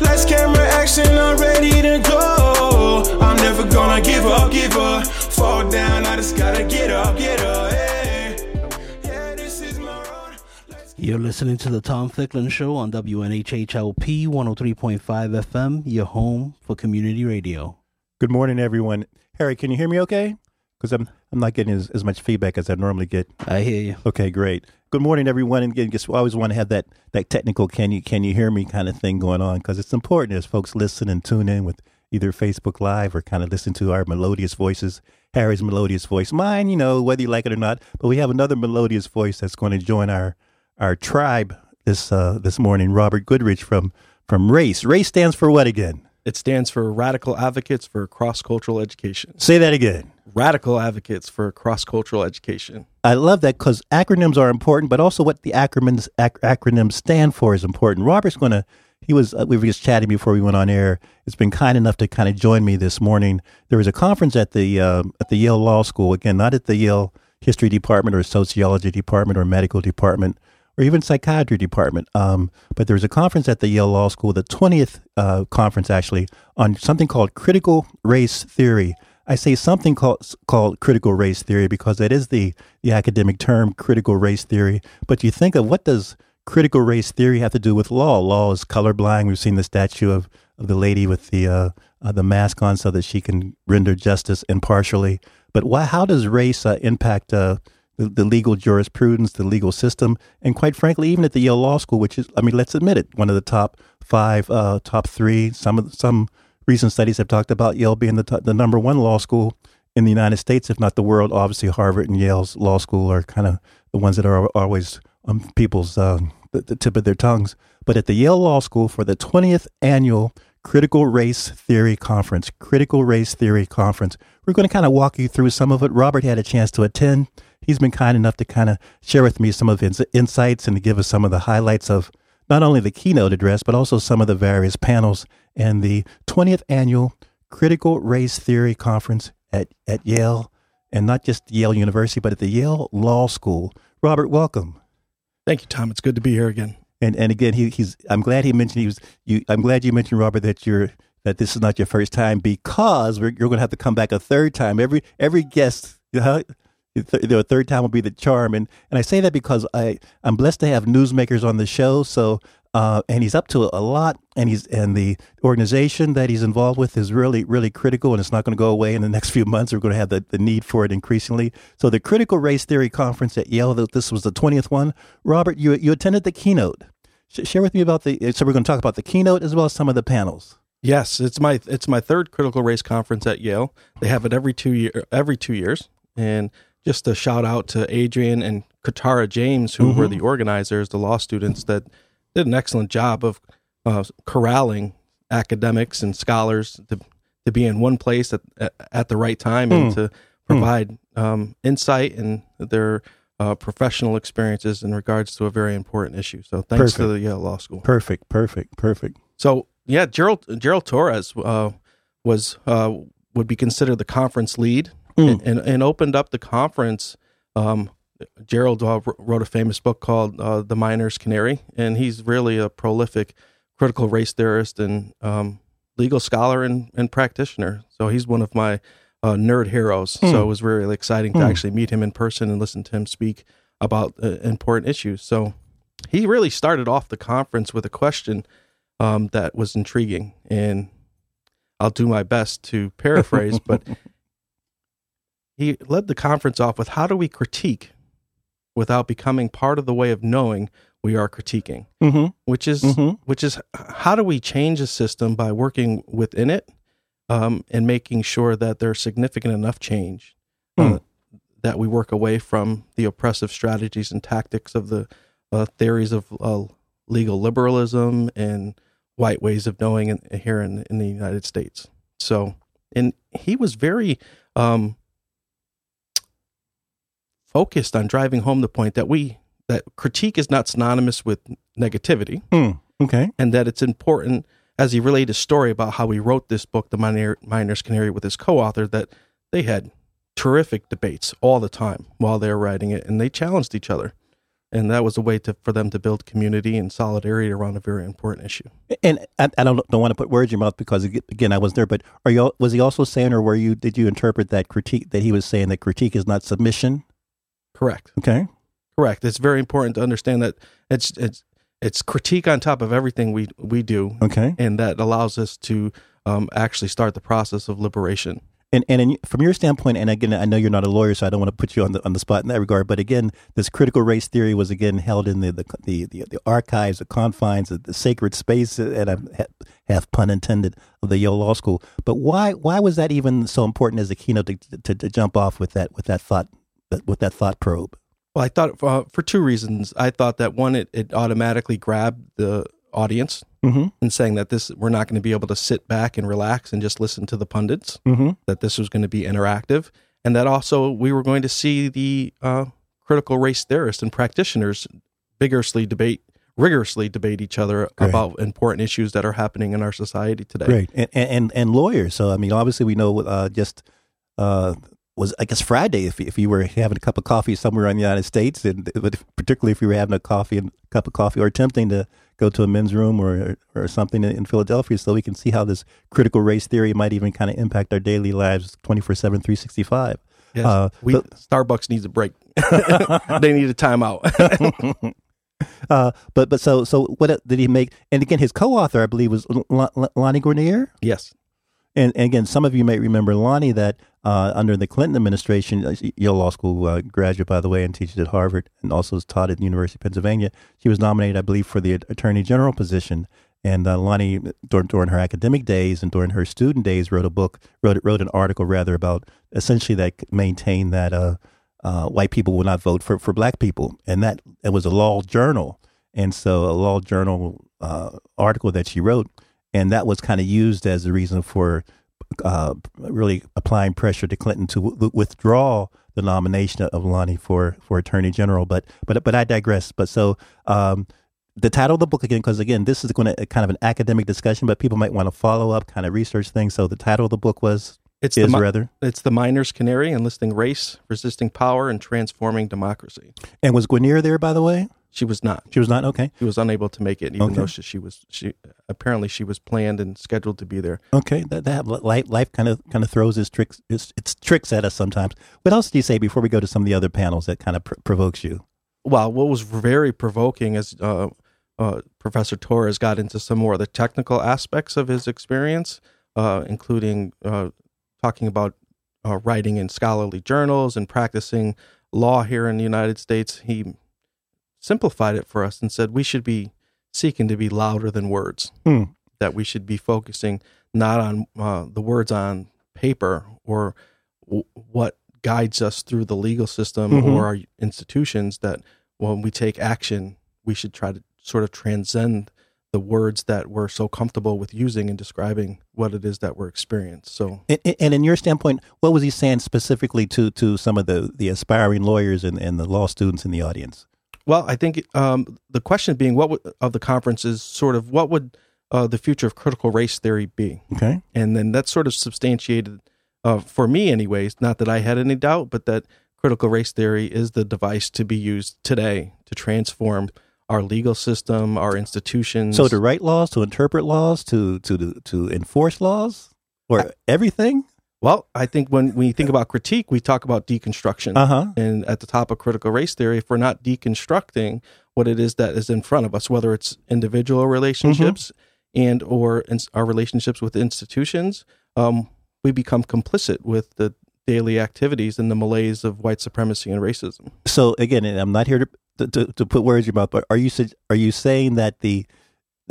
Lights, camera, action, I'm ready to go. I'm never gonna give up, give up. Fall down, I just gotta get up, get up. Hey. Yeah, this is my road. You're listening to the Tom Ficklin Show on WNHHLP 103.5 FM, your home for community radio. Good morning, everyone. Harry, can you hear me okay? Because I'm I'm not getting as, as much feedback as I normally get. I hear you. Okay, great. Good morning, everyone. And again, just I always want to have that that technical "can you can you hear me" kind of thing going on because it's important as folks listen and tune in with either Facebook Live or kind of listen to our melodious voices. Harry's melodious voice, mine, you know, whether you like it or not. But we have another melodious voice that's going to join our our tribe this uh, this morning. Robert Goodrich from from Race. Race stands for what again? It stands for Radical Advocates for Cross Cultural Education. Say that again. Radical Advocates for Cross Cultural Education. I love that because acronyms are important, but also what the acronyms ac- acronyms stand for is important. Robert's going to. He was. Uh, we were just chatting before we went on air. It's been kind enough to kind of join me this morning. There was a conference at the uh, at the Yale Law School. Again, not at the Yale History Department or Sociology Department or Medical Department or even Psychiatry Department. Um, but there was a conference at the Yale Law School, the twentieth uh, conference actually, on something called critical race theory. I say something called called critical race theory because that is the the academic term, critical race theory. But you think of what does critical race theory have to do with law? Law is colorblind. We've seen the statue of, of the lady with the uh, uh, the mask on so that she can render justice impartially. But why? How does race uh, impact uh, the, the legal jurisprudence, the legal system, and quite frankly, even at the Yale Law School, which is, I mean, let's admit it, one of the top five, uh, top three. Some of some recent studies have talked about Yale being the t- the number one law school in the United States, if not the world. Obviously, Harvard and Yale's law school are kind of the ones that are always on people's uh, the, the tip of their tongues. But at the Yale Law School for the 20th annual Critical Race Theory Conference, Critical Race Theory Conference, we're going to kind of walk you through some of it. Robert had a chance to attend. He's been kind enough to kind of share with me some of his insights and to give us some of the highlights of not only the keynote address, but also some of the various panels and the 20th annual Critical Race Theory Conference at, at Yale, and not just Yale University, but at the Yale Law School. Robert, welcome. Thank you, Tom. It's good to be here again. And and again, he, he's. I'm glad he mentioned he was. You. I'm glad you mentioned Robert that you're that this is not your first time because you're going to have to come back a third time. Every every guest, you know, the third time will be the charm. And and I say that because I I'm blessed to have newsmakers on the show. So uh, and he's up to a lot, and he's and the organization that he's involved with is really really critical, and it's not going to go away in the next few months. We're going to have the, the need for it increasingly. So the Critical Race Theory Conference at Yale, this was the twentieth one. Robert, you you attended the keynote. Share with me about the. So we're going to talk about the keynote as well as some of the panels. Yes, it's my it's my third critical race conference at Yale. They have it every two year every two years, and just a shout out to Adrian and Katara James, who mm-hmm. were the organizers, the law students that did an excellent job of uh, corralling academics and scholars to to be in one place at at the right time and mm. to provide mm. um, insight and their uh, professional experiences in regards to a very important issue. So thanks perfect. to the Yale Law School. Perfect, perfect, perfect. So yeah, Gerald Gerald Torres uh, was uh, would be considered the conference lead mm. and, and, and opened up the conference um, Gerald uh, wrote a famous book called uh, The Miner's Canary, and he's really a prolific critical race theorist and um, legal scholar and, and, practitioner. So he's one of my uh, nerd heroes. Mm. So it was really exciting mm. to hmm. actually meet him in person and listen to him speak about uh, important issues. So he really started off the conference with a question um, that was intriguing, and I'll do my best to paraphrase, but he led the conference off with how do we critique without becoming part of the way of knowing we are critiquing, mm-hmm. which is mm-hmm. which is how do we change a system by working within it um, and making sure that there's significant enough change mm. uh, that we work away from the oppressive strategies and tactics of the uh, theories of uh, legal liberalism and white ways of knowing in, here in, in the United States. So, and he was very um, focused on driving home the point that we that critique is not synonymous with negativity, Hmm. Okay. and that it's important as he relayed his story about how he wrote this book, The Miner, Miner's Canary, with his co-author, that they had terrific debates all the time while they were writing it, and they challenged each other, and that was a way to for them to build community and solidarity around a very important issue. And I, I don't don't want to put words in your mouth because again I was there, but are you was he also saying, or were you did you interpret that critique that he was saying that critique is not submission? Correct. Okay. Correct. It's very important to understand that it's it's it's critique on top of everything we we do, Okay. and that allows us to um, actually start the process of liberation. And and in, from your standpoint, and again, I know you're not a lawyer, so I don't want to put you on the on the spot in that regard. But again, this critical race theory was again held in the the the, the, the archives, the confines, the, the sacred space, and I'm ha- half pun intended of the Yale Law School. But why why was that even so important as a keynote to, to, to jump off with that with that thought with that thought probe? Well, I thought uh, for two reasons. I thought that one, it, it automatically grabbed the audience Mm-hmm. in saying that this we're not going to be able to sit back and relax and just listen to the pundits. Mm-hmm. That this was going to be interactive, and that also we were going to see the uh, critical race theorists and practitioners vigorously debate, rigorously debate each other Great. about important issues that are happening in our society today. Great, and, and and lawyers. So I mean, obviously, we know uh, just uh, was I guess Friday if if you were having a cup of coffee somewhere in the United States, and but particularly if you were having a coffee and cup of coffee or attempting to go to a men's room or or something in Philadelphia, so we can see how this critical race theory might even kind of impact our daily lives, twenty four seven, three sixty five. Yes, Uh, we but- Starbucks needs a break. they need a timeout. Uh, but but so so what did he make? And again, his co-author, I believe, was L- L- Lani Guinier. yes, And, and again, some of you may remember Lani that uh, under the Clinton administration, uh, Yale Law School uh, graduate, by the way, and teaches at Harvard and also taught at the University of Pennsylvania. She was nominated, I believe, for the Attorney General position. And uh, Lani, during, during her academic days and during her student days, wrote a book, wrote wrote an article rather about essentially that maintained that uh, uh, white people will not vote for, for black people, and that it was a law journal, and so a law journal article that she wrote, and that was kind of used as a reason for uh, really applying pressure to Clinton to w- withdraw the nomination of Lani for, for Attorney General. But but but I digress. But so um, the title of the book again, because again, this is going to kind of an academic discussion, but people might want to follow up, kind of research things. So the title of the book was it's is the rather, it's the miner's canary, enlisting race, resisting power, and transforming democracy. and was Guinier there by the way? She was not. She was not okay. She was unable to make it, even Okay. though she, she was. She apparently she was planned and scheduled to be there. Okay, that, that life life kind of kind of throws its tricks its, its tricks at us sometimes. What else do you say before we go to some of the other panels that kind of pr- provokes you? Well, what was very provoking is uh, uh, Professor Torres got into some more of the technical aspects of his experience, uh, including uh, talking about uh, writing in scholarly journals and practicing law here in the United States. He simplified it for us and said we should be seeking to be louder than words. Hmm. That we should be focusing not on uh, the words on paper or w- what guides us through the legal system Mhm. or our institutions. That when we take action, we should try to sort of transcend the words that we're so comfortable with using and describing what it is that we're experiencing. So And, and in your standpoint, what was he saying specifically to, to some of the, the aspiring lawyers and, and the law students in the audience? Well, I think um, the question being what would, of the conference is sort of what would uh, the future of critical race theory be, Okay. and then that sort of substantiated uh, for me, anyways. Not that I had any doubt, but that critical race theory is the device to be used today to transform our legal system, our institutions. So to write laws, to interpret laws, to to to enforce laws, or everything? Well, I think when when you think about critique, we talk about deconstruction. Uh huh. and at the top of critical race theory if we're not deconstructing what it is that is in front of us whether it's individual relationships and or in, our relationships with institutions um, we become complicit with the daily activities and the malaise of white supremacy and racism So again, and I'm not here to, to to put words in your mouth, but are you are you saying that the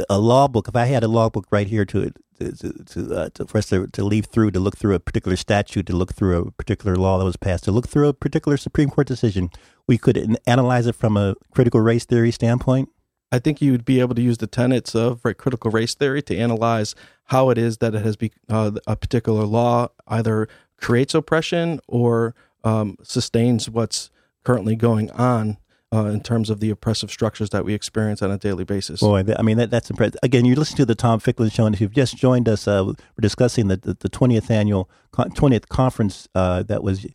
a law book? If I had a law book right here to to to, uh, to for us to, to leaf through, to look through a particular statute, to look through a particular law that was passed, to look through a particular Supreme Court decision, we could analyze it from a critical race theory standpoint. I think you would be able to use the tenets of critical race theory to analyze how it is that it has be, uh, a particular law either creates oppression or um, sustains what's currently going on uh, in terms of the oppressive structures that we experience on a daily basis. Boy, I mean that, that's impressive. Again, you listen to the Tom Ficklin show, and if you've just joined us, uh, we're discussing the the twentieth annual twentieth conference uh, that was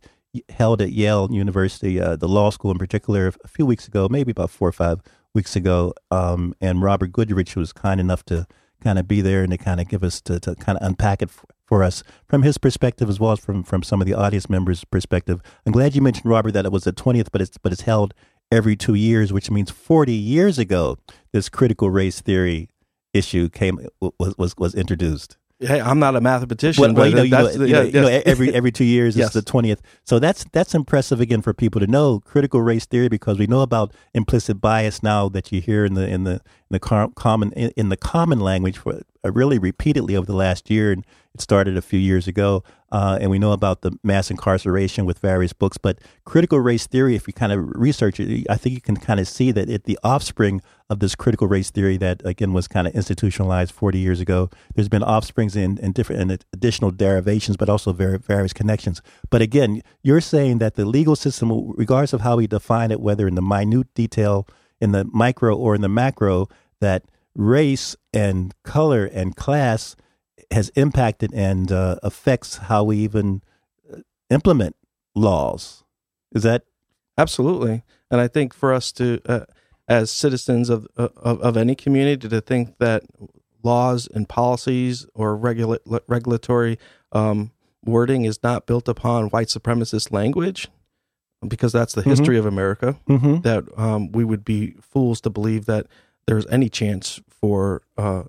held at Yale University, uh, the law school in particular, a few weeks ago, maybe about four or five weeks ago. Um, and Robert Goodrich was kind enough to kind of be there and to kind of give us to, to kind of unpack it for us from his perspective as well as from, from some of the audience members' perspective. I'm glad you mentioned Robert that it was the 20th, but it's but it's held every two years, which means 40 years ago, this critical race theory issue came was was, was introduced. Hey, I'm not a mathematician, well, but you know, that's you know, yeah, you know, yes. every every two years Yes. is the twentieth. So that's that's impressive again for people to know critical race theory because we know about implicit bias now that you hear in the in the in the common in, in the common language for uh, really repeatedly over the last year, and it started a few years ago. Uh, and we know about the mass incarceration with various books, but critical race theory, if you kind of research it, I think you can kind of see that it the offspring of this critical race theory that again was kind of institutionalized 40 years ago. There's been offsprings in, in different and additional derivations, but also various connections. But again, you're saying that the legal system, regardless of how we define it, whether in the minute detail, in the micro or in the macro, that race and color and class has impacted and uh, affects how we even uh, implement laws. Is that Absolutely, and I think for us to, uh, as citizens of, of of any community, to think that laws and policies or regula- regulatory um, wording is not built upon white supremacist language, because that's the history of America. mm-hmm. That um, we would be fools to believe that there's any chance for uh,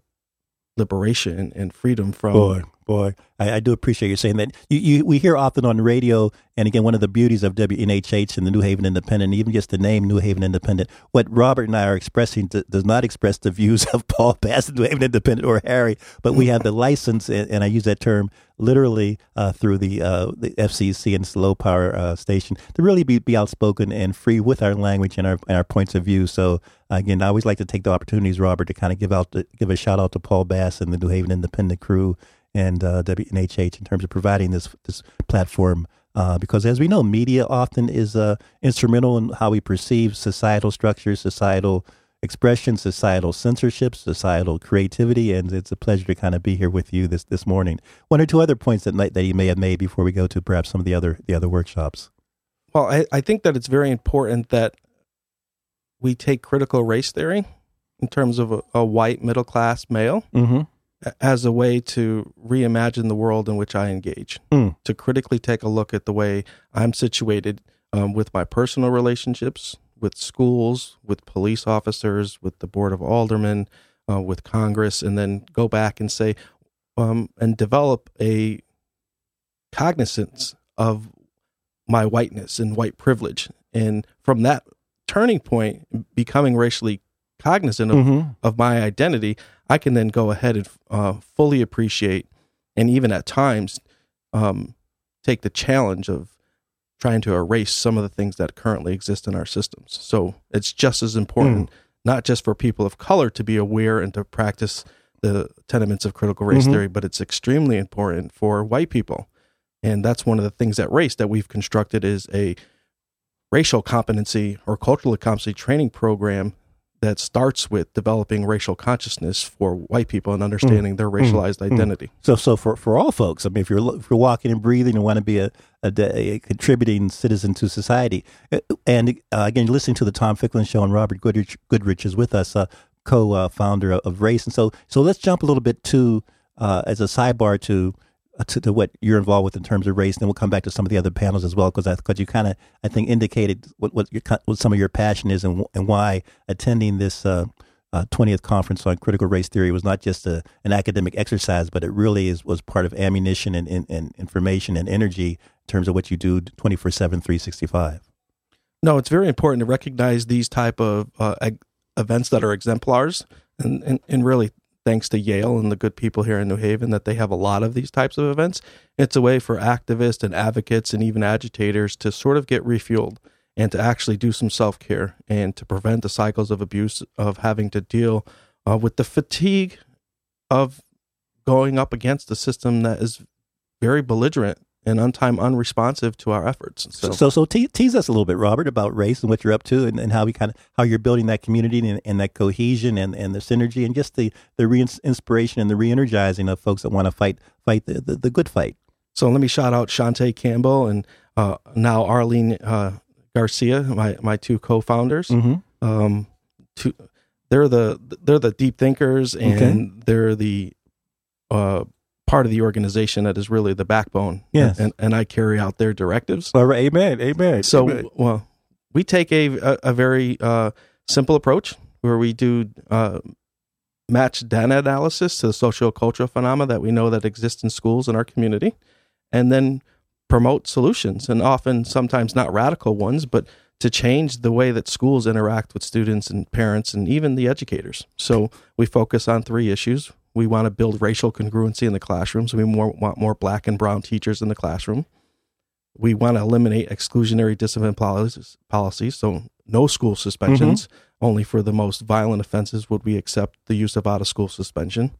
liberation and freedom from Boy, boy, I, I do appreciate you saying that. You, you, we hear often on radio, and again, one of the beauties of WNHH and the New Haven Independent, even just the name New Haven Independent, what Robert and I are expressing d- does not express the views of Paul Bass, New Haven Independent, or Harry, but we have the license, and, and I use that term literally uh, through the uh, the FCC and slow power uh, station to really be, be outspoken and free with our language and our and our points of view. So again, I always like to take the opportunities, Robert, to kind of give out give a shout out to Paul Bass and the New Haven Independent crew and uh, WNHH in terms of providing this this platform. Uh, because as we know, media often is uh, instrumental in how we perceive societal structures, societal expression, societal censorship, societal creativity, and it's a pleasure to kind of be here with you this this morning. One or two other points that might, that you may have made before we go to perhaps some of the other the other workshops. Well, I, I think that it's very important that we take critical race theory in terms of a, a white middle class male Mm-hmm. As a way to reimagine the world in which I engage, Mm. to critically take a look at the way I'm situated um, with my personal relationships, with schools, with police officers, with the Board of Aldermen, uh, with Congress, and then go back and say, um, and develop a cognizance of my whiteness and white privilege. And from that turning point, becoming racially cognizant of, Mm-hmm. of my identity, I can then go ahead and uh, fully appreciate and even at times um, take the challenge of trying to erase some of the things that currently exist in our systems. So it's just as important, not just for people of color to be aware and to practice the tenements of critical race Mhm. theory, but it's extremely important for white people. And that's one of the things at race that we've constructed is a racial competency or cultural competency training program that starts with developing racial consciousness for white people and understanding their racialized identity. So, so for, for all folks, I mean, if you're if you're walking and breathing and want to be a, a, a contributing citizen to society, uh, and uh, again, you're listening to the Tom Ficklin Show, and Robert Goodrich, Goodrich is with us, uh, co-founder of, of Race, and so so let's jump a little bit to uh, as a sidebar to, uh, to to what you're involved with in terms of race, and then we'll come back to some of the other panels as well, because because you kind of I think indicated what what your what some of your passion is and and why attending this. Uh, uh, 20th conference on critical race theory was not just a, an academic exercise, but it really is was part of ammunition and, and, and information and energy in terms of what you do 24 7, 365. No, it's very important to recognize these type of uh, events that are exemplars, and, and and really thanks to Yale and the good people here in New Haven that they have a lot of these types of events. It's a way for activists and advocates and even agitators to sort of get refueled and to actually do some self care and to prevent the cycles of abuse of having to deal uh, with the fatigue of going up against a system that is very belligerent and untime unresponsive to our efforts. So, so, so te- tease us a little bit, Robert, about race and what you're up to, and, and how we kind of how you're building that community and, and that cohesion and, and the synergy, and just the the re inspiration and the re-energizing of folks that want to fight fight the, the, the good fight. So let me shout out Shantae Campbell and uh, now Arlene uh, Garcia, my my two co-founders. Mm-hmm. Um, two, they're the they're the deep thinkers, and okay. they're the uh, part of the organization that is really the backbone. Yes, and, and I carry out their directives. All right, amen, amen. So, amen. well, we take a a, a very uh, simple approach where we do uh, match data analysis to the social cultural phenomena that we know that exist in schools in our community, and then promote solutions, and often sometimes not radical ones, but to change the way that schools interact with students and parents and even the educators. So we focus on three issues. We want to build racial congruency in the classrooms. So we more, want more black and brown teachers in the classroom. We want to eliminate exclusionary discipline policies, policies so no school suspensions. Mm-hmm. Only for the most violent offenses would we accept the use of out of school suspension.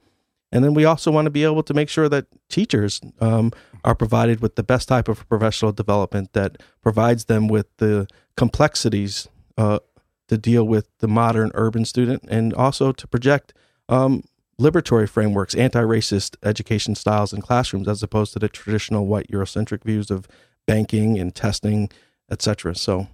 And then we also want to be able to make sure that teachers um, are provided with the best type of professional development that provides them with the complexities uh, to deal with the modern urban student and also to project um, liberatory frameworks, anti racist education styles in classrooms as opposed to the traditional white Eurocentric views of banking and testing, etc. So.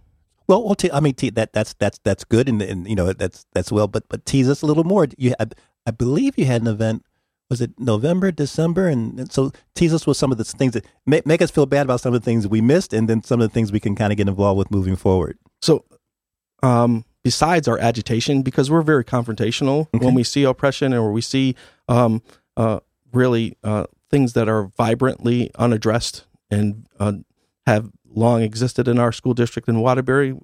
Well, I mean, that that's that's that's good, and, and you know that's that's well. But but tease us a little more. You, I, I believe you had an event was it November, December, and, and, so tease us with some of the things that make, make us feel bad about some of the things we missed, and then some of the things we can kind of get involved with moving forward. So, um, besides our agitation, because we're very confrontational okay. when we see oppression or we see um, uh, really uh, things that are vibrantly unaddressed and uh, have long existed in our school district in Waterbury.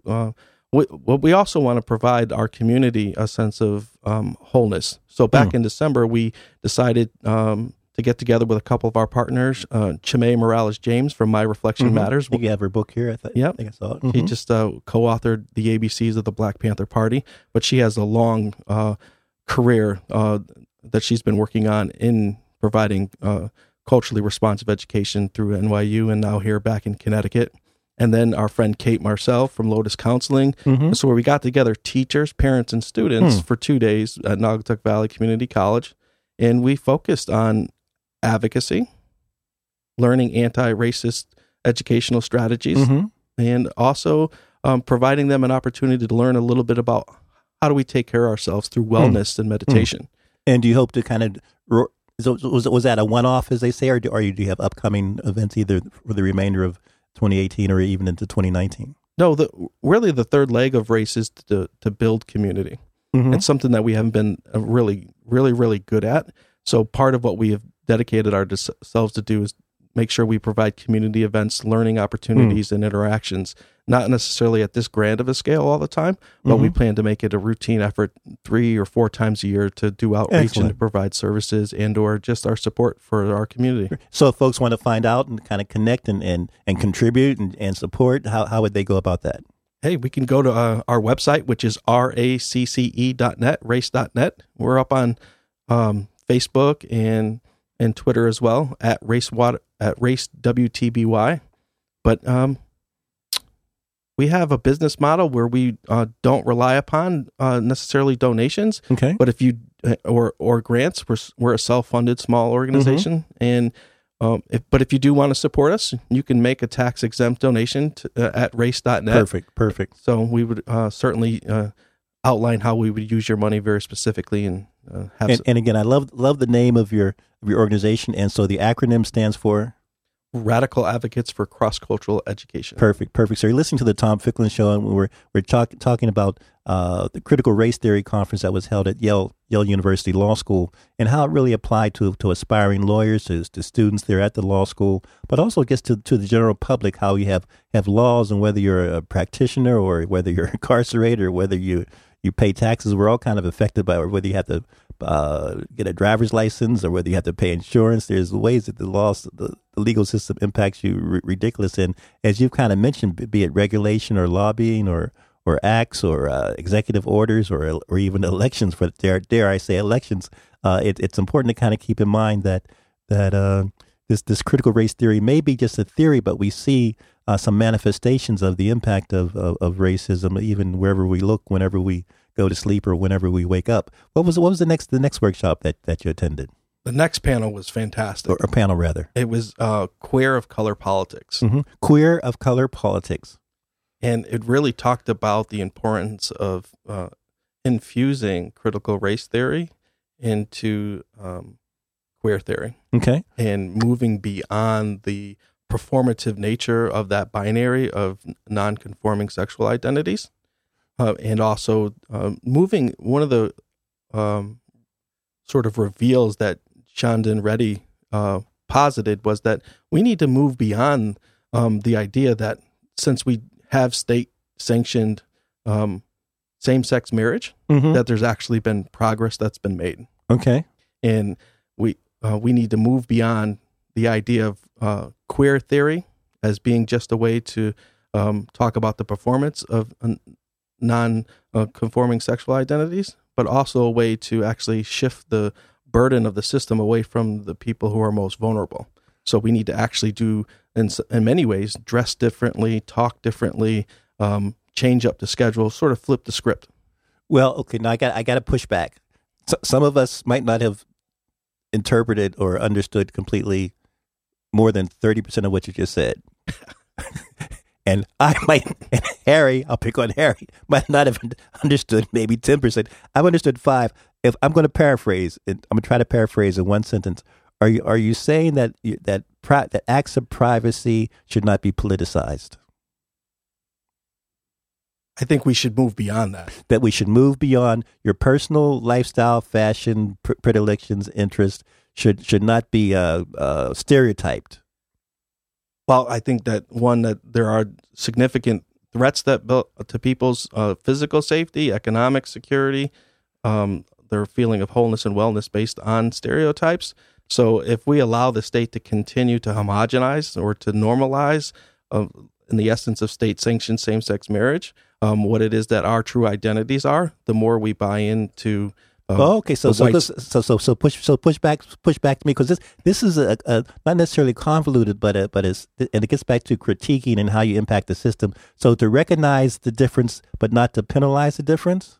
We, well, we also want to provide our community a sense of um, wholeness. So back mm. in December, we decided um, to get together with a couple of our partners, uh, Chemay Morales James from My Reflection mm-hmm. Matters. You have her book here. I, th- yep. I think I saw it. Mm-hmm. She just uh, co-authored the ABCs of the Black Panther Party, but she has a long uh, career uh, that she's been working on in providing uh, culturally responsive education through NYU and now here back in Connecticut and then our friend Kate Marcel from Lotus Counseling. Mm-hmm. So where we got together teachers, parents, and students hmm. for two days at Naugatuck Valley Community College, and we focused on advocacy, learning anti-racist educational strategies, mm-hmm. and also um, providing them an opportunity to learn a little bit about how do we take care of ourselves through hmm. wellness and meditation. And do you hope to kind of was was that a one off, as they say, or do, or do you have upcoming events either for the remainder of 2018 or even into 2019? No, the really the third leg of race is to to build community. Mm-hmm. It's something that we haven't been uh, really, really, really good at. So part of what we have dedicated ourselves to do is make sure we provide community events, learning opportunities, mm. and interactions. Not necessarily at this grand of a scale all the time, but mm-hmm. we plan to make it a routine effort three or four times a year to do outreach Excellent. and to provide services and or just our support for our community. So if folks want to find out and kind of connect and, and, and contribute and, and support, how, how would they go about that? Hey, we can go to uh, our website, which is racce.net, race.net. We're up on um, Facebook and and Twitter as well at race water at race WTBY. But um, we have a business model where we uh, don't rely upon uh, necessarily donations. Okay. But if you uh, or or grants, we're we're a self funded small organization, mm-hmm. and um, if, but if you do want to support us, you can make a tax exempt donation to, uh, at race.net. Perfect. Perfect. So we would uh, certainly uh, outline how we would use your money very specifically and uh. And, and, again, I love love the name of your of your organization, and so the acronym stands for Radical Advocates for Cross Cultural Education. Perfect, perfect. So you're listening to the Tom Ficklin Show, and we're we're talk, talking about uh, the critical race theory conference that was held at Yale Yale University Law School, and how it really applied to to aspiring lawyers, to, to students there at the law school, but also gets to to the general public how you have have laws, and whether you're a practitioner or whether you're incarcerated or whether you you pay taxes. We're all kind of affected by whether you have to uh, get a driver's license or whether you have to pay insurance. There's ways that the laws, the, the legal system impacts you r- ridiculous. And as you've kind of mentioned, be it regulation or lobbying or or acts or uh, executive orders or or even elections for dare dare I say elections, uh, it, it's important to kind of keep in mind that that uh, this this critical race theory may be just a theory, but we see uh, some manifestations of the impact of, of, of racism even wherever we look, whenever we go to sleep or whenever we wake up. What was what was the next the next workshop that, that you attended? The next panel was fantastic. Or, or panel rather. It was uh, queer of color politics, mm-hmm. queer of color politics, and it really talked about the importance of uh, infusing critical race theory into um, queer theory. Okay, and moving beyond the performative nature of that binary of non-conforming sexual identities uh, and also uh, moving one of the um, sort of reveals that Chandan Reddy uh, posited was that we need to move beyond um, the idea that since we have state sanctioned um, same sex marriage, mm-hmm. that there's actually been progress that's been made. Okay, and we uh, we need to move beyond the idea of uh, queer theory as being just a way to um, talk about the performance of non conforming sexual identities, but also a way to actually shift the burden of the system away from the people who are most vulnerable. So we need to actually do, in, in many ways, dress differently, talk differently, um, change up the schedule, sort of flip the script. Well, okay, now I got I got to push back. So, some of us might not have interpreted or understood completely more than thirty percent of what you just said. And I might, and Harry, I'll pick on Harry, might not have understood maybe 10%. I've understood five. If I'm going to paraphrase, I'm going to try to paraphrase in one sentence. Are you, are you saying that, that, that acts of privacy should not be politicized? I think we should move beyond that. That we should move beyond your personal lifestyle, fashion, predilections, interests should should not be uh, uh, stereotyped. Well, I think that one that there are significant threats that to people's uh, physical safety, economic security, um, their feeling of wholeness and wellness based on stereotypes. So, if we allow the state to continue to homogenize or to normalize, uh, in the essence of state sanctioned same sex marriage, um, what it is that our true identities are, the more we buy into um, oh, okay. So so, so so so push so push back push back to me because this this is a, a, not necessarily convoluted, but a, but it's and it gets back to critiquing and how you impact the system. So to recognize the difference, but not to penalize the difference.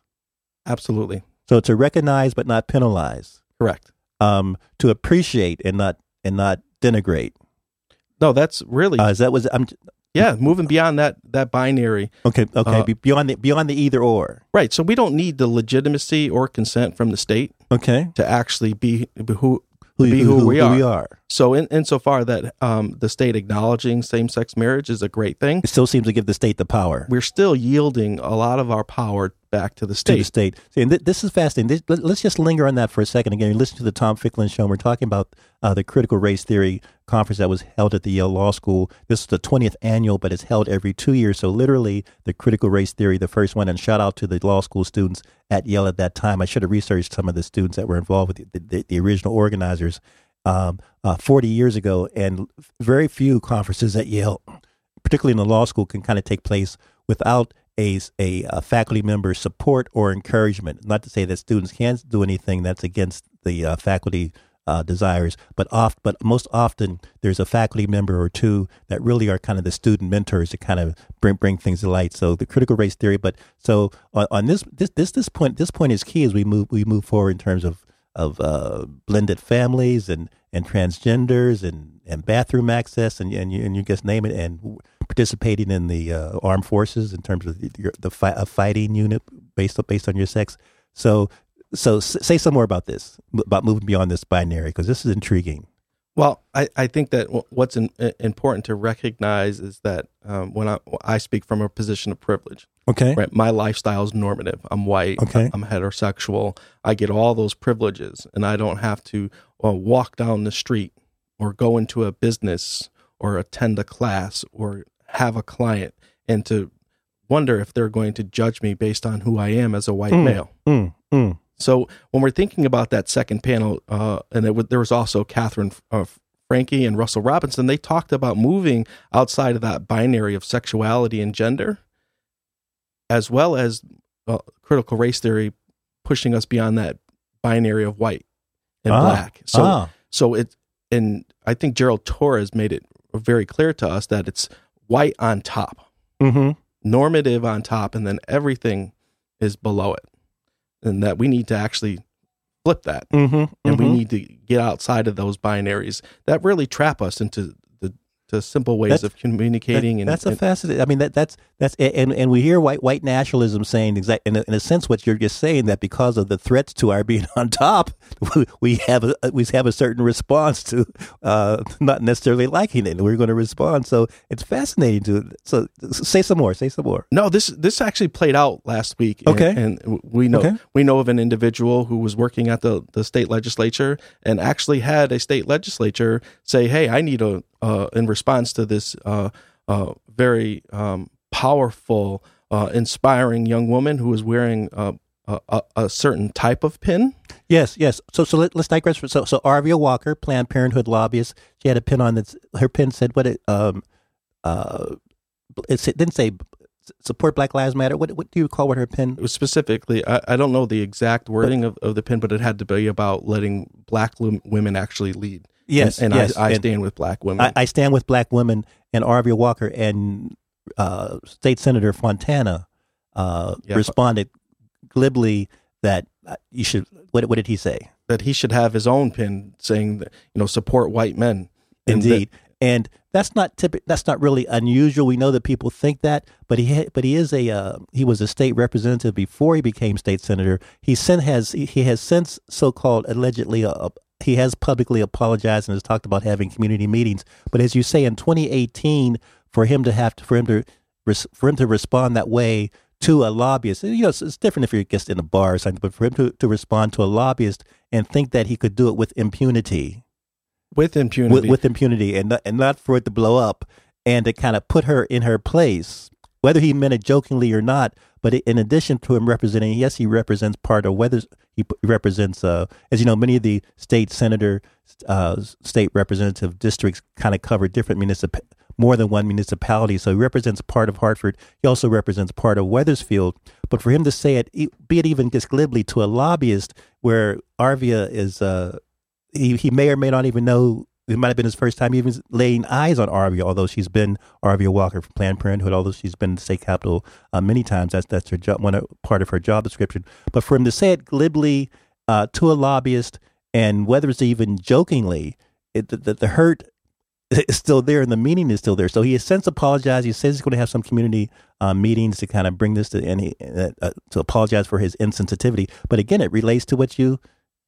Absolutely. So to recognize but not penalize. Correct. Um, to appreciate and not and not denigrate. No, that's really. Uh, is that was I'm yeah, moving beyond that that binary. Okay, okay, uh, beyond the beyond the either or. Right. So we don't need the legitimacy or consent from the state. Okay. To actually be who who, be who, who, we, are. we are. So, in insofar that um, the state acknowledging same sex marriage is a great thing, it still seems to give the state the power. We're still yielding a lot of our power back to the state. To the state. And th- this is fascinating. This, let's just linger on that for a second. Again, you listen to the Tom Ficklin show. And we're talking about uh, the critical race theory conference that was held at the Yale Law School. This is the 20th annual, but it's held every two years. So literally, the critical race theory, the first one. And shout out to the law school students at Yale at that time. I should have researched some of the students that were involved with the, the, the original organizers um, uh, 40 years ago, and very few conferences at Yale, particularly in the law school, can kind of take place without a, a, a, faculty member support or encouragement. Not to say that students can't do anything that's against the uh, faculty uh, desires, but oft, but most often there's a faculty member or two that really are kind of the student mentors to kind of bring bring things to light. So the critical race theory, but so on, on this this this this point this point is key as we move we move forward in terms of of uh, blended families and, and transgenders and, and bathroom access and, and, you, and you just name it and participating in the uh, armed forces in terms of the, the fi- a fighting unit based based on your sex. So so say some more about this about moving beyond this binary because this is intriguing. Well, I, I think that what's in, important to recognize is that um, when I, I speak from a position of privilege, okay, right, my lifestyle is normative. I'm white. Okay, I'm heterosexual. I get all those privileges, and I don't have to uh, walk down the street or go into a business or attend a class or have a client and to wonder if they're going to judge me based on who I am as a white mm, male. Mm, mm. So when we're thinking about that second panel, uh, and it, there was also Katherine uh, Franke and Russell Robinson, they talked about moving outside of that binary of sexuality and gender, as well as uh, critical race theory pushing us beyond that binary of white and Ah, black. So, ah. so it, and I think Gerald Torres made it very clear to us that it's white on top, Mm-hmm. normative on top, and then everything is below it, and that we need to actually flip that Mm-hmm. and we need to get outside of those binaries that really trap us into the, simple ways That's- of communicating and that's a fascinating. I mean, that that's that's and and we hear white white nationalism saying exactly in a, in a sense what you're just saying that because of the threats to our being on top, we, have a we have a certain response to uh, not necessarily liking it. We're going to respond. So it's fascinating to so say some more. Say some more. no this this actually played out last week and- Okay. and, we know Okay. we know of an individual who was working at the, the state legislature and actually had a state legislature say hey i need a uh, in response to this uh, uh, very um, powerful uh, inspiring young woman who was wearing uh, a, a, a certain type of pin Yes, yes. So, so let, us digress. For, so, so Arvia Walker, Planned Parenthood lobbyist, she had a pin on that. Her pin said, "What it um, uh, it said- didn't say support Black Lives Matter. What what do you call what her pin? It was specifically I, I don't know the exact wording of, of the pin but it had to be about letting black women actually lead Yes, and, and yes, I, I and- stand with black women I, I stand with Black women and Arvia Walker and uh, State Senator Fontana uh, responded glibly that uh, you should. What, what did he say? that he should have his own pin saying that you know support white men And that- Indeed, and that's not typical. That's not really unusual. We know that people think that, but he ha- but he is a uh, he was a state representative before he became state senator. He sent has he has since so called allegedly uh, he has publicly apologized and has talked about having community meetings. But as you say, in 2018, for him to have to for him to for him to respond that way to a lobbyist, you know, it's, it's different if you're just in a bar or something. But for him to, to respond to a lobbyist and think that he could do it with impunity with impunity with, with impunity and not, and not for it to blow up and to kind of put her in her place whether he meant it jokingly or not but in addition to him representing yes he represents part of whether he represents uh, as you know many of the state senator uh, state representative districts kind of cover different municip more than one municipality so he represents part of hartford he also represents part of wethersfield but for him to say it be it even just glibly to a lobbyist where arvia is uh, he he may or may not even know. It might have been his first time even laying eyes on Arvia, although she's been Arvia Walker for Planned Parenthood, although she's been in the state capitol uh, many times. That's that's her job, one part of her job description. But for him to say it glibly uh, to a lobbyist, and whether it's even jokingly, it, the, the, hurt is still there and the meaning is still there. So he has since apologized. He says he's going to have some community uh, meetings to kind of bring this to he, uh, uh, to apologize for his insensitivity. But again, it relates to what you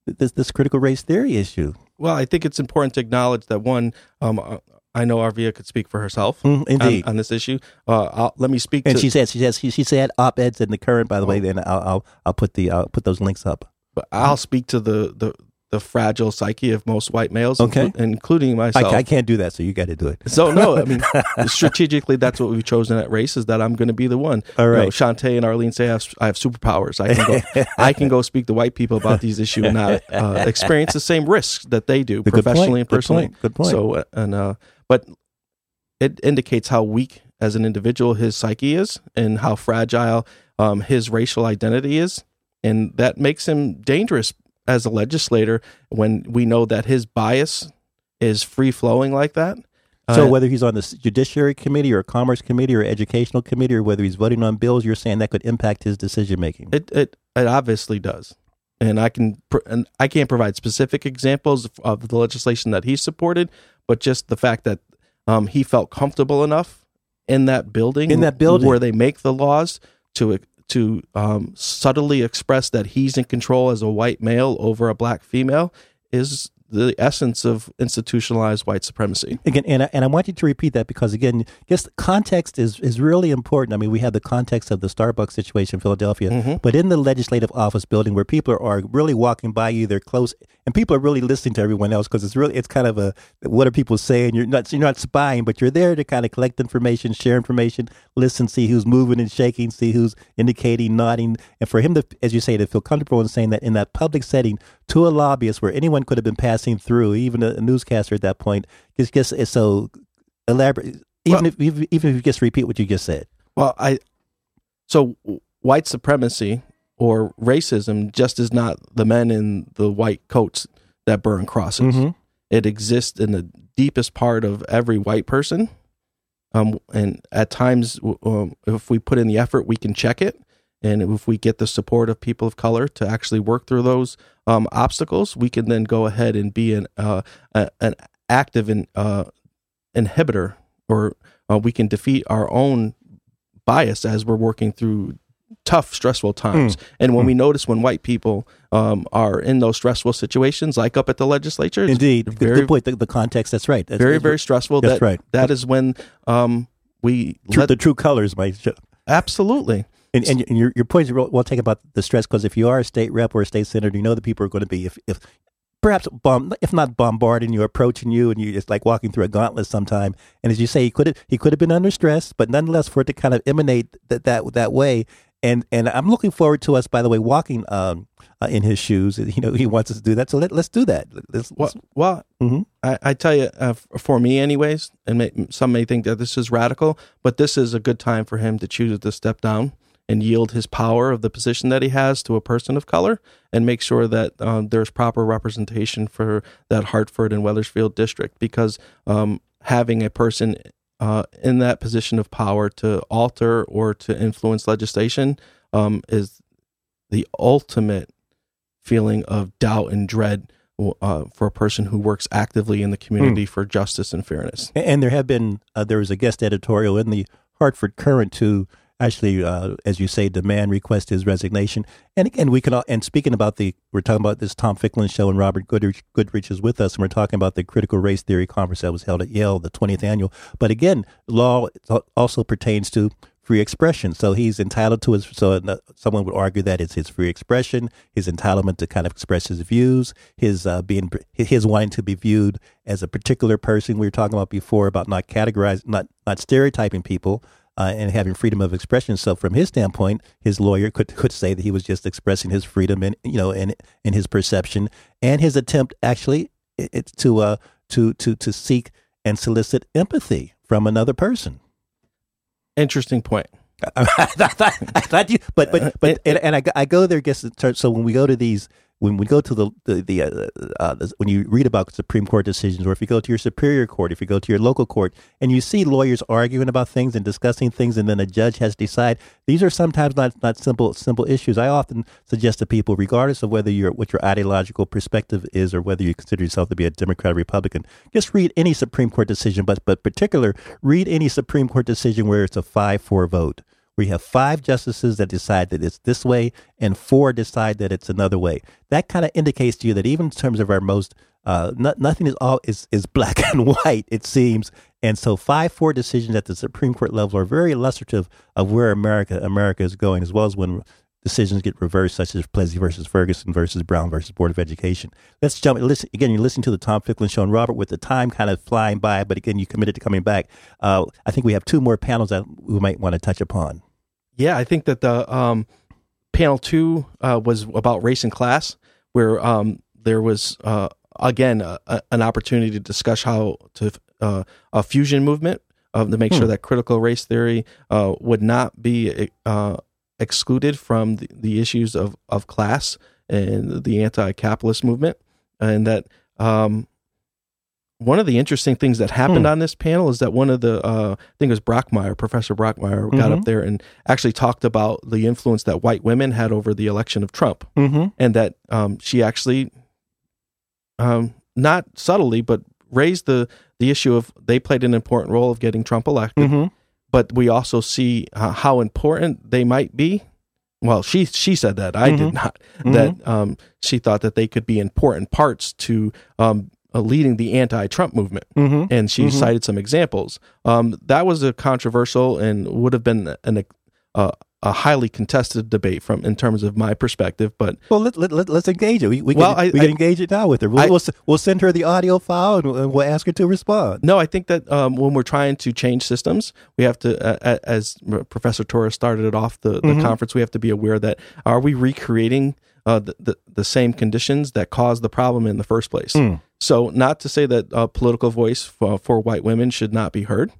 this this critical race theory issue. well i think it's important to acknowledge that one um uh, i know arvia could speak for herself Mm, on, indeed. on this issue uh I'll, let me speak and to she said she says she, she said op eds in the current. By the way, then I'll, I'll I'll put the I'll put those links up. but i'll speak to the the the fragile psyche of most white males Okay. inclu- including myself I can't do that, so you got to do it. So no, I mean strategically, that's what we've chosen at race is that I'm going to be the one. All right, You know. Shantae and Arlene say I have, I have superpowers. I can go, I can go speak to white people about these issues and not uh, experience the same risks that they do Good point. professionally and Good personally. point. Good point. So uh, and uh, but it indicates how weak as an individual his psyche is and how fragile um, his racial identity is, and that makes him dangerous as a legislator when we know that his bias is free flowing like that. So Uh, whether he's on the Judiciary Committee or Commerce Committee or Educational Committee or whether he's voting on bills, you're saying that could impact his decision making. It it it obviously does, and I can pr- and I can't provide specific examples of the legislation that he supported, but just the fact that um, he felt comfortable enough in that building, In that building. where they make the laws to to um, subtly express that he's in control as a white male over a black female is the essence of institutionalized white supremacy. Again, and I, and I want you to repeat that because again, just context is is really important. I mean, we have the context of the Starbucks situation in Philadelphia, Mm-hmm. but in the legislative office building where people are, are really walking by you, they're close, and people are really listening to everyone else because it's really it's kind of a what are people saying? You're not you're not spying, but you're there to kind of collect information, share information, listen, see who's moving and shaking, see who's indicating, nodding, and for him to, as you say, to feel comfortable in saying that in that public setting to a lobbyist where anyone could have been passing through, even a, a newscaster at that point, just just it's so elaborate. Even Well- if even even if you just repeat what you just said. Well, I so white supremacy or racism just is not the men in the white coats that burn crosses. Mhm. It exists in the deepest part of every white person. Um, and at times, um, if we put in the effort, we can check it. And if we get the support of people of color to actually work through those um, obstacles, we can then go ahead and be an uh, a, an active in, uh, inhibitor, or uh, we can defeat our own bias as we're working through tough, stressful times. And when we notice when white people um, are in those stressful situations, like up at the legislature, Indeed, very, good point. The, the context. That's right. That's, very, very stressful. That's that, right. That is when um, we true, let- the true colors might absolutely. And, and your your point is real, well taken about the stress because if you are a state rep or a state senator, you know the people are going to be if if perhaps bomb if not bombarding you, approaching you, and you it's like walking through a gauntlet sometime. And as you say, he could have he could have been under stress, but nonetheless for it to kind of emanate that that that way. And and I'm looking forward to us, by the way, walking um, uh, in his shoes. You know, he wants us to do that, so let, let's do that. Let's, Well, well Mhm. I, I tell you, uh, for me, anyways, and may, some may think that this is radical, but this is a good time for him to choose to step down and yield his power of the position that he has to a person of color, and make sure that um, there's proper representation for that Hartford and Wethersfield district. Because um, having a person uh, in that position of power to alter or to influence legislation um, is the ultimate feeling of doubt and dread uh, for a person who works actively in the community for justice and fairness. And there have been uh, there was a guest editorial in the Hartford Courant to actually, uh, as you say, demand request his resignation. And again, we can all, and speaking about the we're talking about this Tom Ficklin show, and Robert Goodrich, Goodrich is with us, and we're talking about the critical race theory conference that was held at Yale, the 20th annual. But again, law also pertains to free expression. So he's entitled to his. So someone would argue that it's his free expression, his entitlement to kind of express his views, his uh, being his wanting to be viewed as a particular person. We were talking about before about not categorizing, not not stereotyping people. Uh, and having freedom of expression. So, from his standpoint, his lawyer could could say that he was just expressing his freedom and you know and in his perception and his attempt actually it, it's to uh to to to seek and solicit empathy from another person. Interesting point. I thought, I thought you, but but but and, and I, go- I go there. Guess so when we go to these, when we go to the the, the uh, uh, the- when you read about Supreme Court decisions, or if you go to your Superior Court, if you go to your local court, and you see lawyers arguing about things and discussing things, and then a judge has to decide. These are sometimes not not simple simple issues. I often suggest to people, regardless of whether you're what your ideological perspective is, or whether you consider yourself to be a Democrat or Republican, just read any Supreme Court decision, but but particular read any Supreme Court decision where it's a five four vote you have five justices that decide that it's this way and four decide that it's another way. That kind of indicates to you that even in terms of our most, uh, no, nothing is all is, is black and white, it seems. And so five, four decisions at the Supreme Court level are very illustrative of where America America is going, as well as when decisions get reversed, such as Plessy versus Ferguson versus Brown versus Board of Education. Let's jump. Listen again. You're listening to the Tom Ficklin Show, and Robert, with the time kind of flying by, but again, you committed to coming back. Uh, I think we have two more panels that we might want to touch upon. Yeah, I think that the um, panel two uh, was about race and class, where um, there was uh, again a, a- an opportunity to discuss how to uh, a fusion movement uh, to make sure that critical race theory uh, would not be uh, excluded from the, the issues of, of class and the anti-capitalist movement, and that um, one of the interesting things that happened on this panel is that one of the uh, I think it was Brockmeyer, Professor Brockmeyer, got up there and actually talked about the influence that white women had over the election of Trump, Mm-hmm. and that um, she actually, um, not subtly, but raised the the issue of they played an important role of getting Trump elected, Mm-hmm. but we also see uh, how important they might be. Well, she she said that. I did not. That um, she thought that they could be important parts to um, uh, leading the anti-Trump movement, and she cited some examples. Um, that was a controversial and would have been an uh, a highly contested debate from in terms of my perspective. But Well, let, let, let, us engage it. We, we, Well, can, I- we can I- engage it now with her. We'll, I- we'll, we'll send her the audio file and we'll, we'll ask her to respond. No, I think that um, when we're trying to change systems, we have to, uh, as Professor Torres started it off the, the conference, we have to be aware that are we recreating uh, the, the the same conditions that caused the problem in the first place? So, not to say that a political voice for, for white women should not be heard.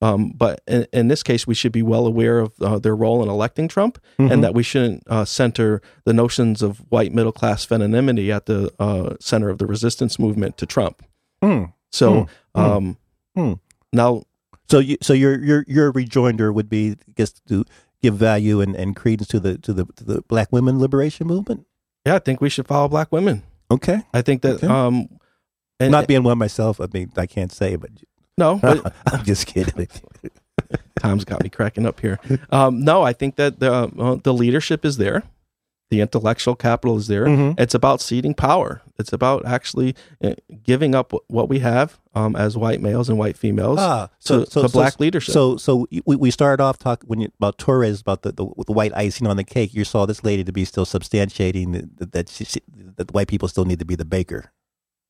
Um, but in, in this case, we should be well aware of uh, their role in electing Trump, and that we shouldn't uh, center the notions of white middle class femininity at the uh, center of the resistance movement to Trump. Hmm. So, um, Hmm. now So, you, so your your your rejoinder would be, I guess, to give value and, and credence to the to the to the Black women liberation movement. Yeah, I think we should follow black women. Okay, I think that Okay. um and not being one myself. I mean, I can't say, but no, but I'm just kidding. Tom's got me cracking up here. Um no, I think that the uh, the leadership is there. The intellectual capital is there. Mhm. It's about ceding power. It's about actually uh, giving up what we have um, as white males and white females Ah, to, to black leadership. So, so we, we started off talking when you, about Torres about the, the the white icing on the cake. You saw this lady to be still substantiating that that, she- that white people still need to be the baker.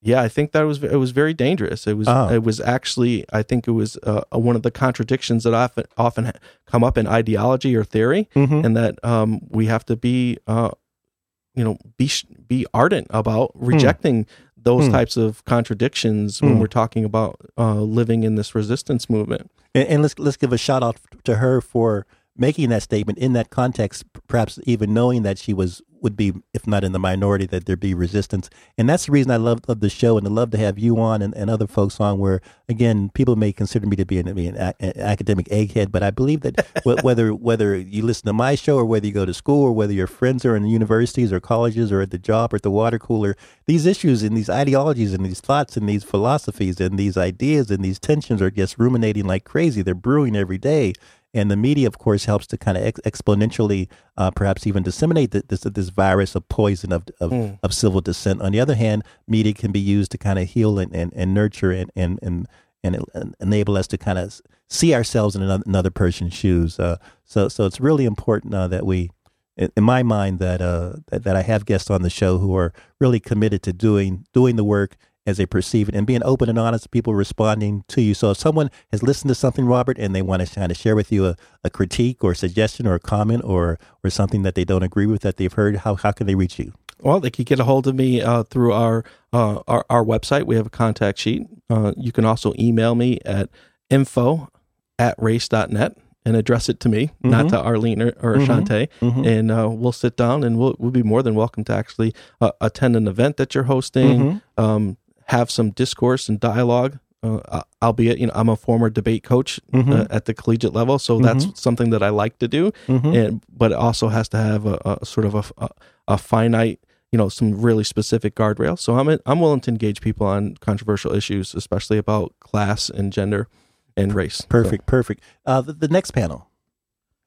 Yeah, I think that was it was very dangerous. It was Oh. it was actually I think it was uh, one of the contradictions that often often come up in ideology or theory, Mhm. and that um, we have to be uh, you know be be ardent about rejecting those Hmm. types of contradictions when Hmm. we're talking about uh, living in this resistance movement. And, and let's let's give a shout out to her for making that statement in that context, perhaps even knowing that she was would be, if not in the minority, that there'd be resistance. And that's the reason I love, love the show and I love to have you on and, and other folks on. Where again, people may consider me to be an, be an, a- an academic egghead, but I believe that wh- whether whether you listen to my show or whether you go to school or whether your friends are in universities or colleges or at the job or at the water cooler, these issues and these ideologies and these thoughts and these philosophies and these ideas and these tensions are just ruminating like crazy. They're brewing every day. And the media, of course, helps to kind of ex- exponentially, uh, perhaps even disseminate th- this this virus of poison of of, of civil dissent. On the other hand, media can be used to kind of heal and, and, and nurture and and and and enable us to kind of see ourselves in another, another person's shoes. Uh, so so it's really important uh, that we, in, in my mind, that, uh, that that I have guests on the show who are really committed to doing doing the work as they perceive it and being open and honest, to people responding to you. So if someone has listened to something, Robert, and they want to kind of share with you a, a critique or a suggestion or a comment or or something that they don't agree with that they've heard, how how can they reach you? Well, they could get a hold of me uh, through our, uh, our our website. We have a contact sheet. Uh, you can also email me at info at race.net and address it to me, not to Arlene or, or Ashante. And uh, we'll sit down and we'll, we'll be more than welcome to actually uh, attend an event that you're hosting, um, have some discourse and dialogue. Uh, albeit, you know, I'm a former debate coach uh, at the collegiate level, so that's something that I like to do. And but it also has to have a, a sort of a, a, a finite you know some really specific guardrails. So I'm I'm willing to engage people on controversial issues, especially about class and gender and race. So, Perfect, perfect. Uh, the, the next panel,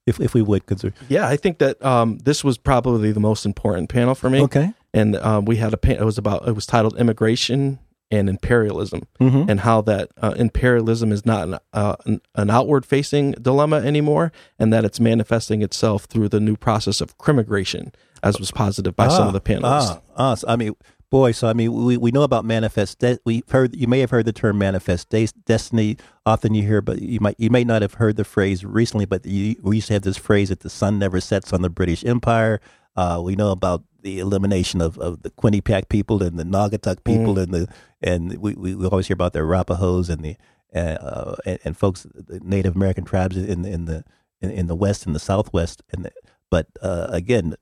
if if we would consider. yeah, I think that um, this was probably the most important panel for me. Okay. and um, we had a pan- it was about it was titled immigration and imperialism Mhm. and how that uh, imperialism is not an, uh, an, an outward facing dilemma anymore and that it's manifesting itself through the new process of crimmigration as was posited by some of the panelists Ah, ah, so, I mean, boy, so I mean, we, we know about manifest. De- we heard you may have heard the term manifest de- destiny. Often you hear, but you might you may not have heard the phrase recently. But you, we used to have this phrase that the sun never sets on the British Empire. Uh, we know about the elimination of, of the Quinnipiac people and the Naugatuck people and the and we, we, we always hear about the Arapahoes and the uh, and, and folks, the Native American tribes in in the in, in the West and the Southwest. And the, but uh, again,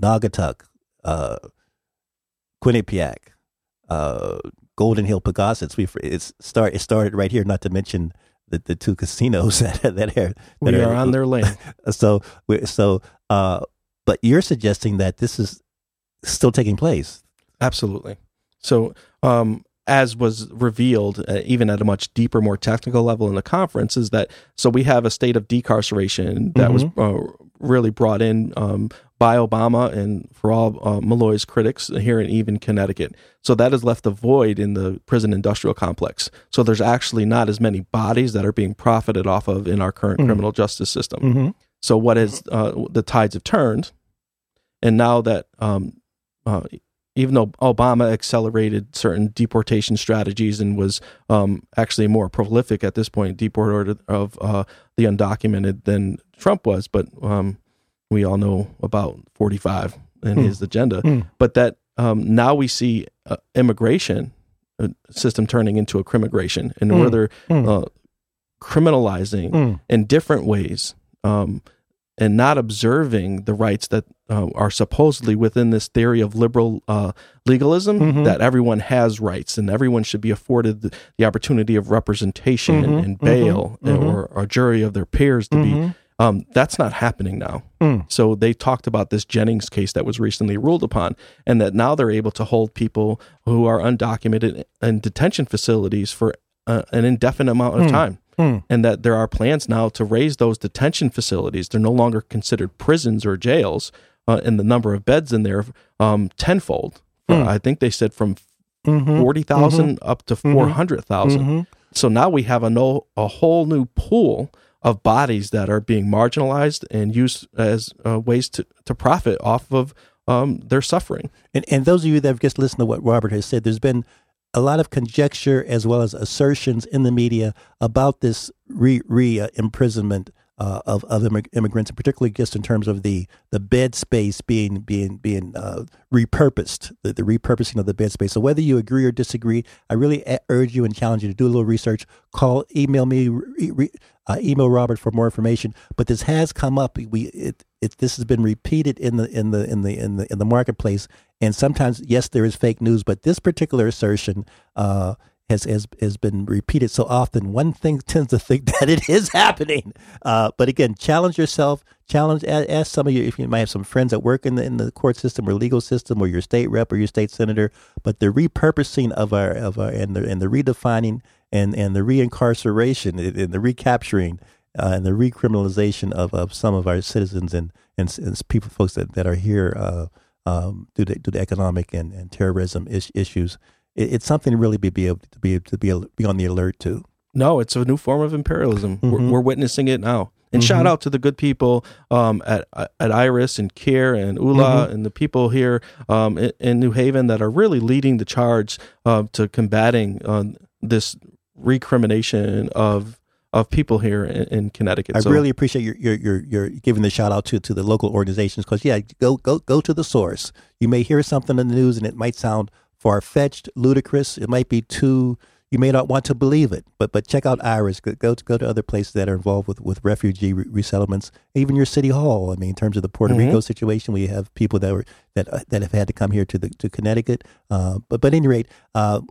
Naugatuck, uh, Quinnipiac, uh, Golden Hill Paugussett. We it's start it started right here. Not to mention the, the two casinos that that are that we are on their land. So we so uh, but you're suggesting that this is still taking place. Absolutely. So, um, as was revealed, uh, even at a much deeper, more technical level in the conference, is that so we have a state of decarceration that was uh, really brought in um, by Obama and for all uh, Malloy's critics here in even Connecticut. So that has left a void in the prison industrial complex. So there's actually not as many bodies that are being profited off of in our current mm. criminal justice system. Mm-hmm. So what is uh, the tides have turned, and now that um, uh, even though Obama accelerated certain deportation strategies and was um, actually more prolific at this point, deporter of uh, the undocumented than Trump was, but um, we all know about 45 and mm. his agenda. Mm. But that um, now we see uh, immigration uh, system turning into a crimmigration, and mm. where they're hmm. uh, criminalizing hmm. in different ways um, and not observing the rights that uh, are supposedly within this theory of liberal uh, legalism mm-hmm. that everyone has rights and everyone should be afforded the, the opportunity of representation mm-hmm. and, and, bail mm-hmm. or a jury of their peers to be. Mm-hmm. Um, that's not happening now. Mm. So they talked about this Jennings case that was recently ruled upon, and that now they're able to hold people who are undocumented in detention facilities for uh, an indefinite amount of mm. time. Mm. And that there are plans now to raise those detention facilities. They're no longer considered prisons or jails, uh, and the number of beds in there um, tenfold. Mm. I think they said from mm-hmm. 40,000 mm-hmm. up to mm-hmm. 400,000. Mm-hmm. So now we have a, no, a whole new pool of bodies that are being marginalized and used as uh, ways to, to profit off of um, their suffering. And, and those of you that have just listened to what Robert has said, there's been a lot of conjecture as well as assertions in the media about this re, re uh, imprisonment uh, of of immigrants, and particularly just in terms of the the bed space being being being uh, repurposed, the, the, repurposing of the bed space. So whether you agree or disagree, I really urge you and challenge you to do a little research. Call, email me, re, uh, email Robert for more information. But this has come up. We it, it this has been repeated in the in the in the in the in the marketplace, and sometimes yes, there is fake news, but this particular assertion. Uh, has, has has been repeated so often, one thing tends to think that it is happening. Uh, but again, challenge yourself. Challenge. Ask some of you if you might have some friends that work in the in the court system or legal system, or your state rep or your state senator. But the repurposing of our of our and the and the redefining and and the reincarceration and the recapturing uh, and the recriminalization of, of some of our citizens and and, and people folks that, that are here uh, um, due to due to economic and, and terrorism is, issues it, it's something to really be, be able to be to be be on the alert to. No, it's a new form of imperialism. Mm-hmm. We're, we're, witnessing it now. And mm-hmm. shout out to the good people um, at at Iris and Kier and Ula mm-hmm. and the people here um, in, in, New Haven that are really leading the charge uh, to combating uh, this recrimination of of people here in, in Connecticut. I so, really appreciate your, your your your giving the shout out to to the local organizations because yeah, go go go to the source. You may hear something in the news and it might sound far fetched, ludicrous. It might be too. You may not want to believe it, but but check out Iris. Go go to, go to other places that are involved with, with refugee re- resettlements. Even your city hall. I mean, in terms of the Puerto mm-hmm. Rico situation, we have people that were that uh, that have had to come here to the to Connecticut. Uh, but but at any rate, uh,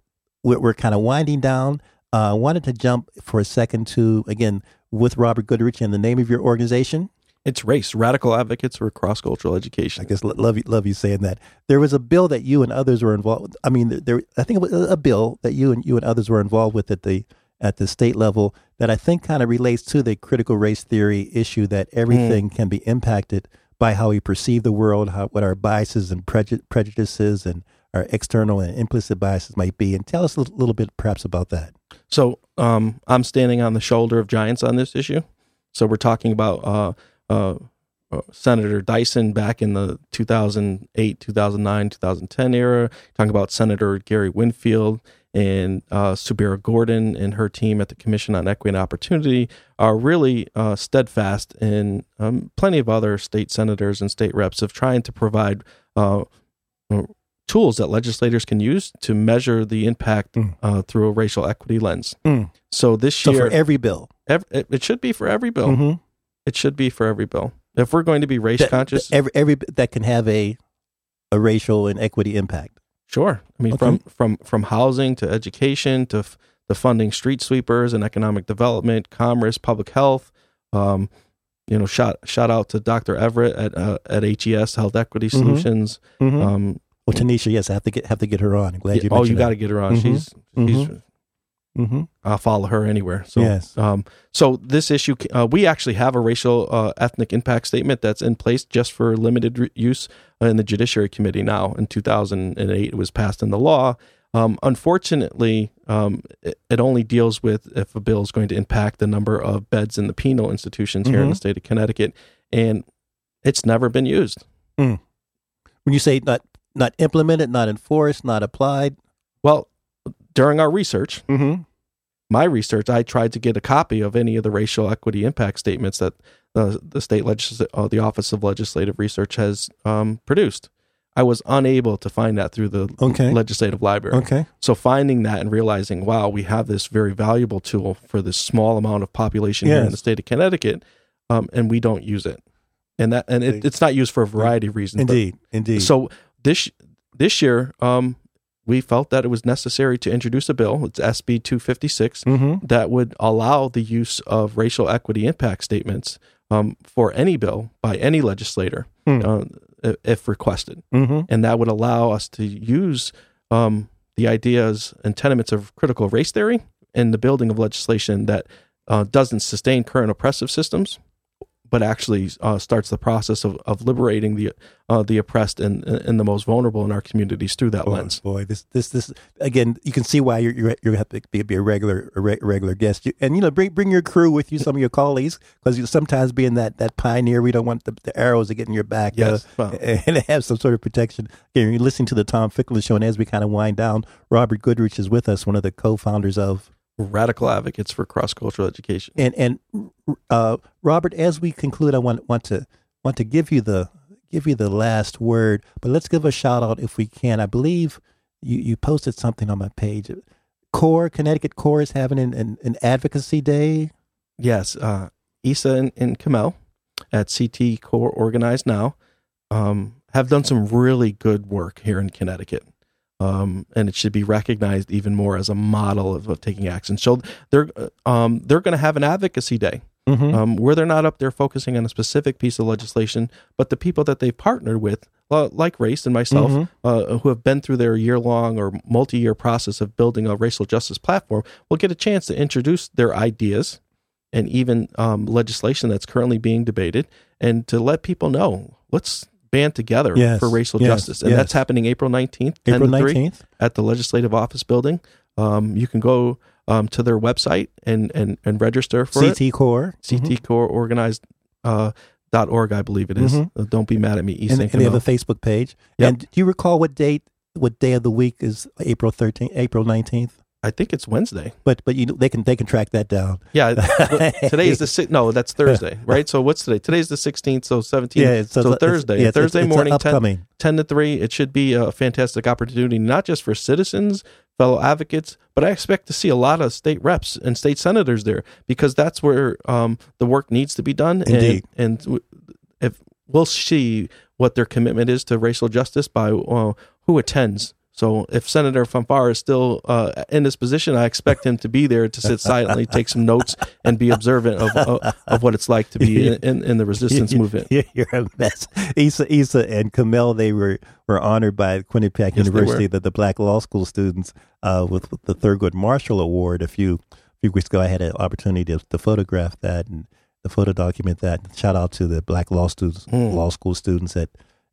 we're, we're kind of winding down. Uh, I wanted to jump for a second to again with Robert Goodrich and the name of your organization. It's race. Radical advocates for cross cultural education. I guess love you, love you saying that. There was a bill that you and others were involved. With. I mean, there. I think it was a bill that you and you and others were involved with at the at the state level that I think kind of relates to the critical race theory issue that everything mm. can be impacted by how we perceive the world, how what our biases and preju- prejudices and our external and implicit biases might be. And tell us a little bit, perhaps, about that. So, um, I'm standing on the shoulder of giants on this issue. So we're talking about uh, uh, uh, Senator Dyson back in the 2008, 2009, 2010 era, talking about Senator Gary Winfield and uh, Subira Gordon and her team at the Commission on Equity and Opportunity are really uh, steadfast, and um, plenty of other state senators and state reps of trying to provide uh, uh tools that legislators can use to measure the impact mm. uh, through a racial equity lens. Mm. So this so year, for every bill, it should be for every bill. Mm-hmm. It should be for every bill. If we're going to be race that, conscious, every every that can have a a racial and equity impact. Sure. I mean, okay. from from from housing to education to f- the funding street sweepers and economic development, commerce, public health. Um, you know, shout shout out to Dr. Everett at uh, at HES Health Equity mm-hmm. Solutions. Mm-hmm. Um, well, Tanisha, yes, I have to get have to get her on. I'm glad yeah, you. Oh, you got to get her on. Mm-hmm. She's she's mm-hmm. Mm-hmm. I'll follow her anywhere. So, Yes. um, so this issue, uh, we actually have a racial uh, ethnic impact statement that's in place just for limited re- use in the Judiciary Committee now. In 2008, it was passed in the law. Um, unfortunately, um, it, it only deals with if a bill is going to impact the number of beds in the penal institutions here in the Mhm. state of Connecticut, and it's never been used. When you say not not implemented, not enforced, not applied. Well, during our research, Mm-hmm. my research, I tried to get a copy of any of the racial equity impact statements that uh, the state legis- uh, the Office of Legislative Research has um, produced. I was unable to find that through the Okay. legislative library. Okay. So finding that and realizing, wow, we have this very valuable tool for this small amount of population here in the state of Connecticut, um, and we don't use it, and that and it, it's not used for a variety of reasons. but- Indeed. Indeed. so this this year, um, we felt that it was necessary to introduce a bill. It's SB two fifty six Mm-hmm. that would allow the use of racial equity impact statements um, for any bill by any legislator Hmm. uh, if- if requested, Mm-hmm. and that would allow us to use um, the ideas and tenements of critical race theory in the building of legislation that uh, doesn't sustain current oppressive systems, but actually uh, starts the process of, of liberating the uh, the oppressed and, and the most vulnerable in our communities through that Boy, lens. boy, this, this, this again. You can see why you're you're you have to be, be a regular a re- regular guest, You- and you know, bring bring your crew with you, some of your colleagues, because you sometimes being that that pioneer, we don't want the, the arrows to get in your back, Yes, uh, and have some sort of protection. Again, you're listening to the Tom Ficklin show, and as we kind of wind down, Robert Goodrich is with us, one of the co-founders of Radical advocates for cross cultural education. and and uh, Robert, as we conclude, I want want to want to give you the give you the last word, but let's give a shout out if we can. I believe you you posted something on my page. Core Connecticut Core is having an, an, an advocacy day. Yes, uh, Issa and, and Kamel at CT Core Organized Now um, have done some really good work here in Connecticut. Um, and it should be recognized even more as a model of, of taking action. So they're uh, um, they're going to have an advocacy day Mm-hmm. um, where they're not up there focusing on a specific piece of legislation, but the people that they've partnered with, uh, like Race and myself, Mhm. uh, who have been through their year long or multi year process of building a racial justice platform, will get a chance to introduce their ideas and even um, legislation that's currently being debated and to let people know let's band together Yes, for racial yes, justice. And yes. that's happening April 19th, 10 April to 3 nineteenth. at the Legislative Office Building. Um, you can go um, to their website and, and, and register for it. CT Core. CT Core Organized uh, dot org, I believe it is. Mhm. Uh, don't be mad at me, East and, and they have a Facebook page. Yep. And do you recall what date? What day of the week is April thirteenth? April nineteenth. I think it's Wednesday. But but you know, they can they can track that down. Yeah, today is the si- no, that's Thursday, right? So what's today? Today's the sixteenth, so seventeenth. Yeah, it's, so it's- Thursday, yeah, Thursday it's morning, 10, 10 to three. It should be a fantastic opportunity, not just for citizens, fellow advocates, but I expect to see a lot of state reps and state senators there because that's where um, the work needs to be done. Indeed. And, and if we'll see what their commitment is to racial justice by uh, who attends. So if Senator Fanfare is still uh, in this position, I expect him to be there to sit silently, take some notes, and be observant of, of, of what it's like to be in, in, in the resistance movement. you- You're a mess. Issa, Issa, and Camille, they were, were honored by Quinnipiac Yes, University, the, the Black Law School students, uh, with, with the Thurgood Marshall Award. A few few weeks ago, I had an opportunity to, to photograph that and the photo document that. Shout out to the Black Law students, Mm. law school students at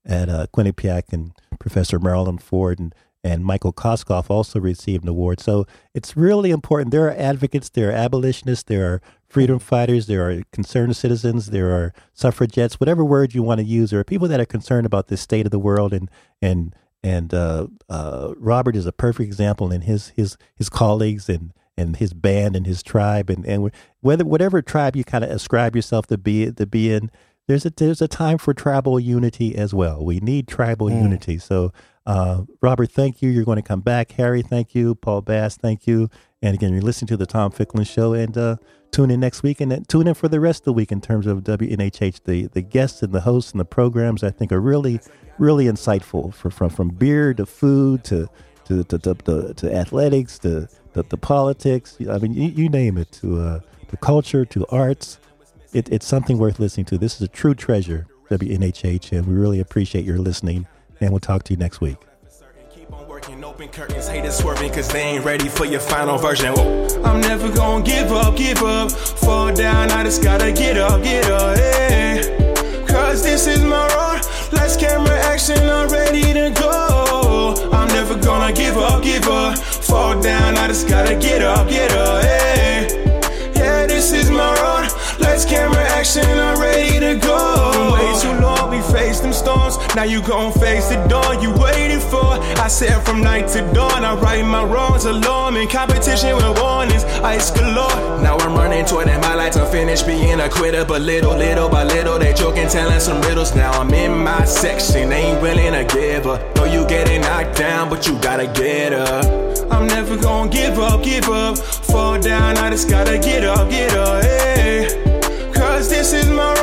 at uh, Quinnipiac and Professor Marilyn Ford and and Michael Koskoff also received an award. So it's really important. There are advocates, there are abolitionists, there are freedom fighters, there are concerned citizens, there are suffragettes, whatever word you want to use. There are people that are concerned about the state of the world, and and and uh, uh, Robert is a perfect example, and his his his colleagues and and his band and his tribe, and and whether whatever tribe you kind of ascribe yourself to be to be in. There's a there's a time for tribal unity as well. We need tribal Mm. unity. So uh, Robert, thank you. You're going to come back. Harry, thank you. Paul Bass, thank you. And again, you're listening to the Tom Ficklin Show. And uh, tune in next week and tune in for the rest of the week in terms of WNHH. The the guests and the hosts and the programs I think are really really insightful for, from from beer to food to to to, to, to, to athletics to, to to politics. I mean, you, you name it. To uh, to culture to arts. It, it's something worth listening to. This is a true treasure, WNHH, and we really appreciate your listening. And we'll talk to you next week. Open curtains, swerving, cause they ain't ready for your final version. I'm never gonna give up, give up. Fall down, I just gotta get up, get up. Cause this is my road. Camera, action, I'm ready to go. I'm never gonna give up, give up. Fall down, I just gotta get up, get up, yeah. Yeah, this is my road. Camera, action, I'm ready to go. Way too long, we faced them storms. Now you gon' face the dawn you waited for. I said from night to dawn, I right my wrongs alone. In competition with warnings, ice galore. Now I'm running toward it, my to finish being a quitter. But little, little by little, they joking, telling some riddles. Now I'm in my section, ain't willing to give up. Know you getting knocked down, but you gotta get up. I'm never gonna give up, give up. Fall down, I just gotta get up, get up, hey. Cause this is my